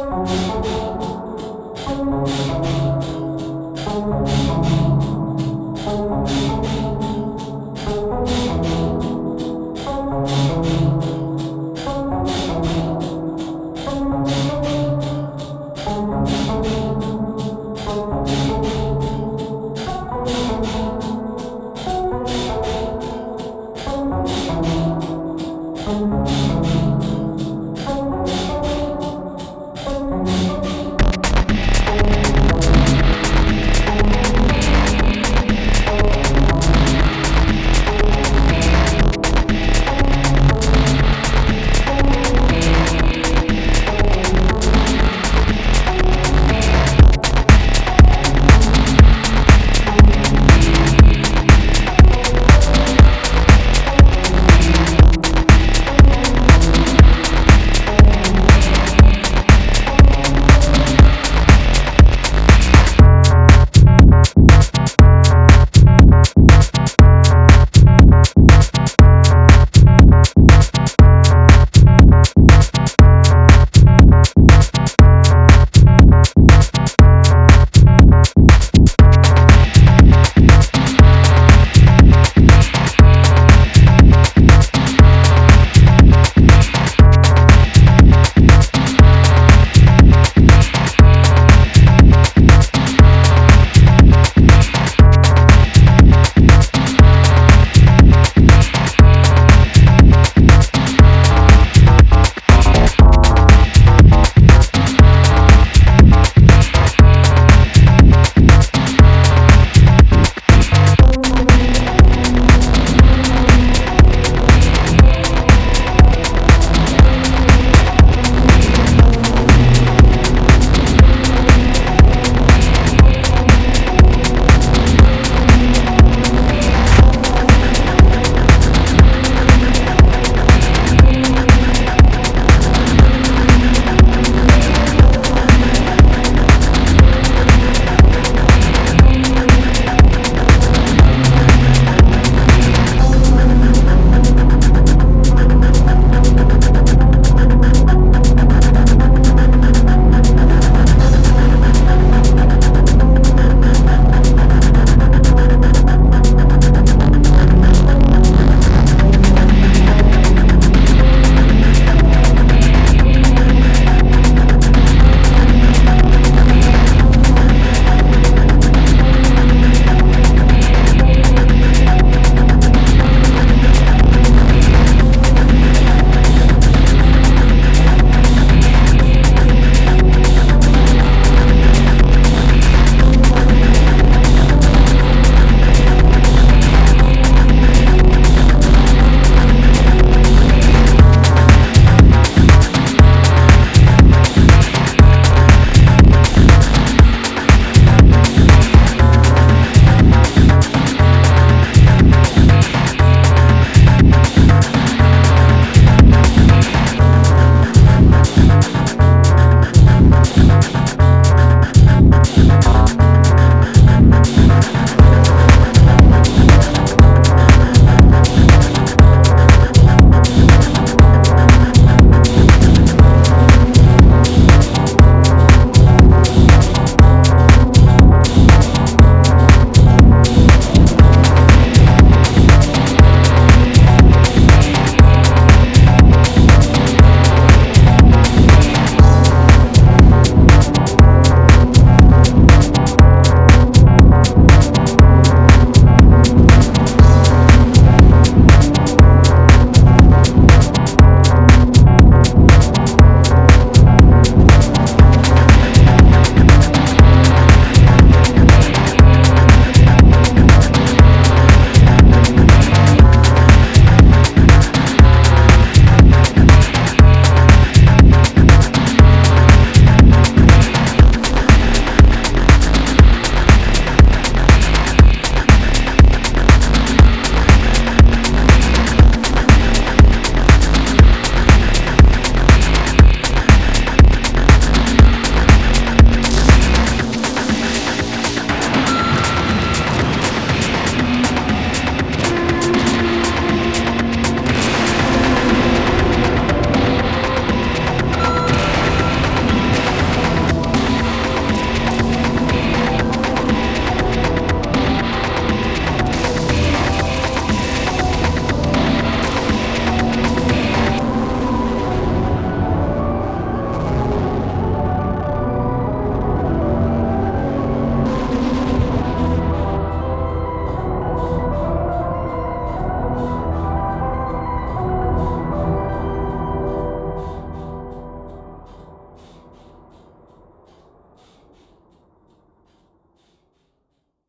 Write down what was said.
Música